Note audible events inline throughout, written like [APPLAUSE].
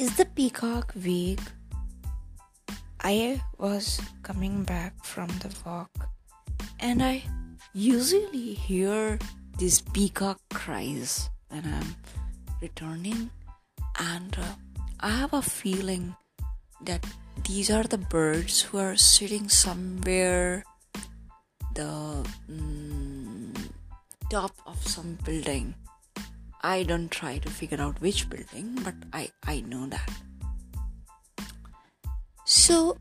Is the peacock weak? I was coming back from the walk and I usually hear these peacock cries when I'm returning, and uh, I have a feeling that these are the birds who are sitting somewhere the mm, top of some building I don't try to figure out which building, but I, I know that. So,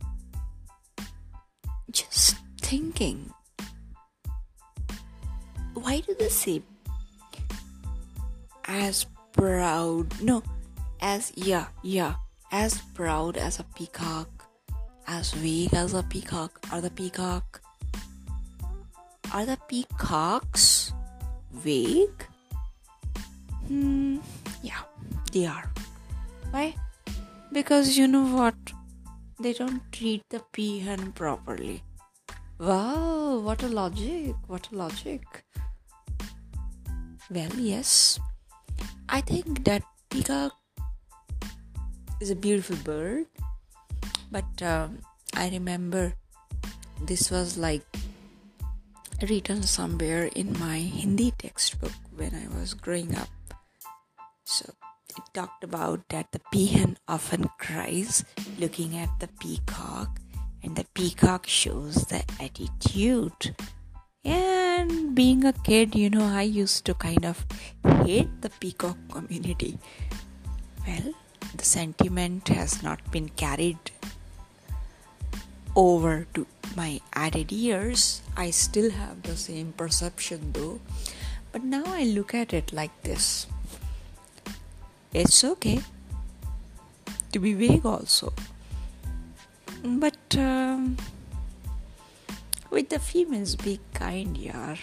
just thinking, why do they say as proud? No, as, yeah, yeah, as proud as a peacock, as weak as a peacock, are the peacock, are the peacocks weak? Hmm, yeah, they are. Why? Because you know what? They don't treat the peahen properly. Wow, what a logic! What a logic! Well, yes, I think that peacock is a beautiful bird, but um, I remember this was like written somewhere in my Hindi textbook when I was growing up. So it talked about that the peahen often cries looking at the peacock, and the peacock shows the attitude. And being a kid, you know, I used to kind of hate the peacock community. Well, the sentiment has not been carried over to my added years. I still have the same perception though. But now I look at it like this it's okay to be vague also. But um, with the females, be kind, yaar.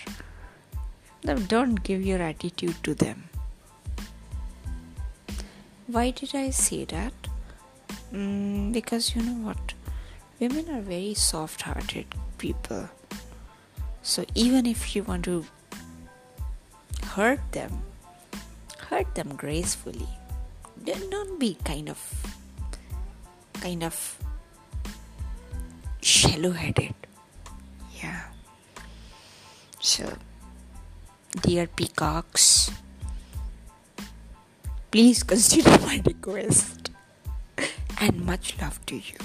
Don't give your attitude to them. Why did I say that? Mm, because you know what? Women are very soft hearted people. So even if you want to hurt them, hurt them gracefully don't be kind of kind of shallow headed yeah. So dear peacocks please consider my request [LAUGHS] and much love to you